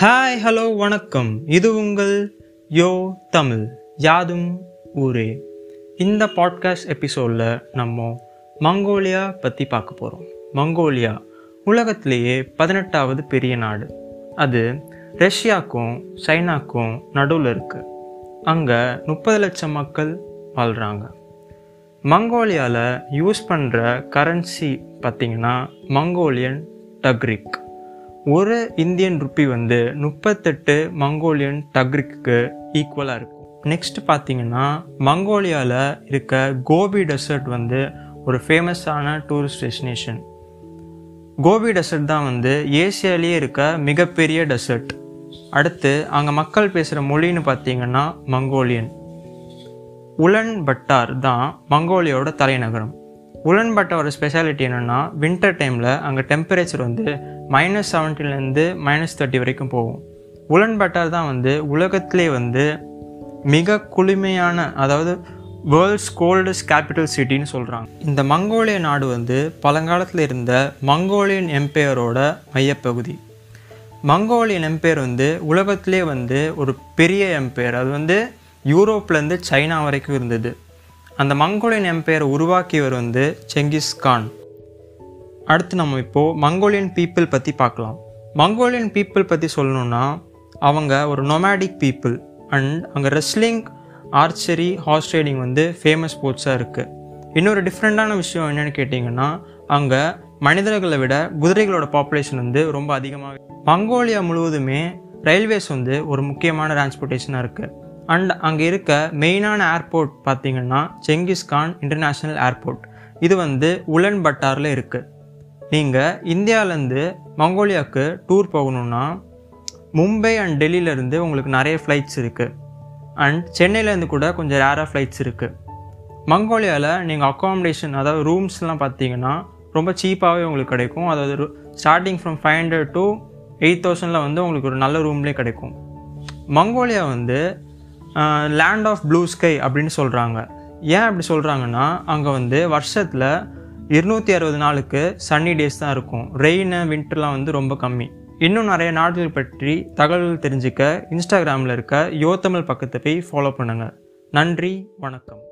Hi hello வணக்கம். இது உங்கள் யோ தமிழ். யாதும் ஊரே. இந்த பாட்காஸ்ட் எபிசோடில் நம்ம மங்கோலியா பற்றி பார்க்க போகிறோம் மங்கோலியா உலகத்திலேயே பதினெட்டாவது பெரிய நாடு. அது ரஷ்யாக்கும் சைனாக்கும் நடுவில் இருக்குது அங்கே முப்பது லட்சம் மக்கள் வாழ்கிறாங்க மங்கோலியாவில் யூஸ் பண்ணுற கரன்சி பார்த்திங்கன்னா மங்கோலியன் டக்ரிக். ஒரு இந்தியன் ருப்பி வந்து முப்பத்தெட்டு மங்கோலியன் டக்ரிக்கு ஈக்குவலாக இருக்கும். நெக்ஸ்ட் பார்த்தீங்கன்னா மங்கோலியாவில் இருக்க கோபி டெசர்ட் வந்து ஒரு ஃபேமஸான டூரிஸ்ட் டெஸ்டினேஷன் கோபி டெசர்ட் தான் வந்து ஏசியாலேயே இருக்க மிகப்பெரிய டெசர்ட் அடுத்து அங்கே மக்கள் பேசுகிற மொழின்னு பார்த்தீங்கன்னா மங்கோலியன். உலன் பட்டார் தான் மங்கோலியோட தலைநகரம். உலன்பட்டோட ஸ்பெஷாலிட்டி என்னென்னா வின்டர் டைமில் அங்கே டெம்பரேச்சர் வந்து மைனஸ் செவன்டீன்லேருந்து மைனஸ் தேர்ட்டி வரைக்கும் போகும். உலன் பட்டார் தான் வந்து உலகத்திலே வந்து மிக குளுமையான அதாவது வேர்ல்ட்ஸ் கோல்டஸ்ட் கேபிட்டல் சிட்டின்னு சொல்கிறாங்க இந்த மங்கோலிய நாடு வந்து பழங்காலத்தில் இருந்த மங்கோலியன் எம்பையரோட மையப்பகுதி. மங்கோலியன் எம்பையர் வந்து உலகத்திலே வந்து ஒரு பெரிய எம்பையர் அது வந்து யூரோப்லேருந்து சைனா வரைக்கும் இருந்தது. அந்த மங்கோலியன் எம்பையரை உருவாக்கியவர் வந்து செங்கிஸ் கான். அடுத்து நம்ம இப்போது மங்கோலியன் பீப்புள் பற்றி பார்க்கலாம். மங்கோலியன் பீப்புள் பற்றி சொல்லணுன்னா அவங்க ஒரு நொமேடிக் பீப்புள். அண்ட் அங்கே ரெஸ்லிங் ஆர்ச்சரி ஹார்ஸ் ரைடிங் வந்து ஃபேமஸ் ஸ்போர்ட்ஸாக இருக்குது இன்னொரு டிஃப்ரெண்ட்டான விஷயம் என்னென்னு கேட்டிங்கன்னா அங்கே மனிதர்களை விட குதிரைகளோட பாப்புலேஷன் வந்து ரொம்ப அதிகமாக மங்கோலியா முழுவதுமே ரயில்வேஸ் வந்து ஒரு முக்கியமான டிரான்ஸ்போர்ட்டேஷனாக இருக்குது அண்ட் அங்கே இருக்க மெயினான ஏர்போர்ட் பார்த்திங்கன்னா செங்கிஸ்கான் இன்டர்நேஷ்னல் ஏர்போர்ட் இது வந்து உலன் பட்டாரில் இருக்குது நீங்கள் இந்தியாவிலேருந்து மங்கோலியாவுக்கு டூர் போகணுன்னா மும்பை அண்ட் டெல்லியிலேருந்து உங்களுக்கு நிறைய ஃப்ளைட்ஸ் இருக்குது அண்ட் சென்னையிலேருந்து கூட கொஞ்சம் ரேராக ஃப்ளைட்ஸ் இருக்குது மங்கோலியாவில் நீங்கள் அக்காமடேஷன் அதாவது ரூம்ஸ்லாம் பார்த்தீங்கன்னா ரொம்ப சீப்பாகவே உங்களுக்கு கிடைக்கும். அதாவது starting from five hundred to eight தௌசண்டில் வந்து உங்களுக்கு ஒரு நல்ல ரூம்லேயே கிடைக்கும். மங்கோலியா வந்து லேண்ட் ஆஃப் ப்ளூ ஸ்கை அப்படின்னு சொல்கிறாங்க ஏன் அப்படி சொல்கிறாங்கன்னா அங்கே வந்து வருஷத்தில் இருநூற்றி அறுபது நாளுக்கு சன்னி டேஸ் தான் இருக்கும். ரெயின் வின்டர்லாம் வந்து ரொம்ப கம்மி. இன்னும் நிறைய நாடுகள் பற்றி தகவல்கள் தெரிஞ்சுக்க இன்ஸ்டாகிராமில் இருக்க யோத்தமிழ் பக்கத்தை போய் ஃபாலோ பண்ணுங்கள் நன்றி வணக்கம்.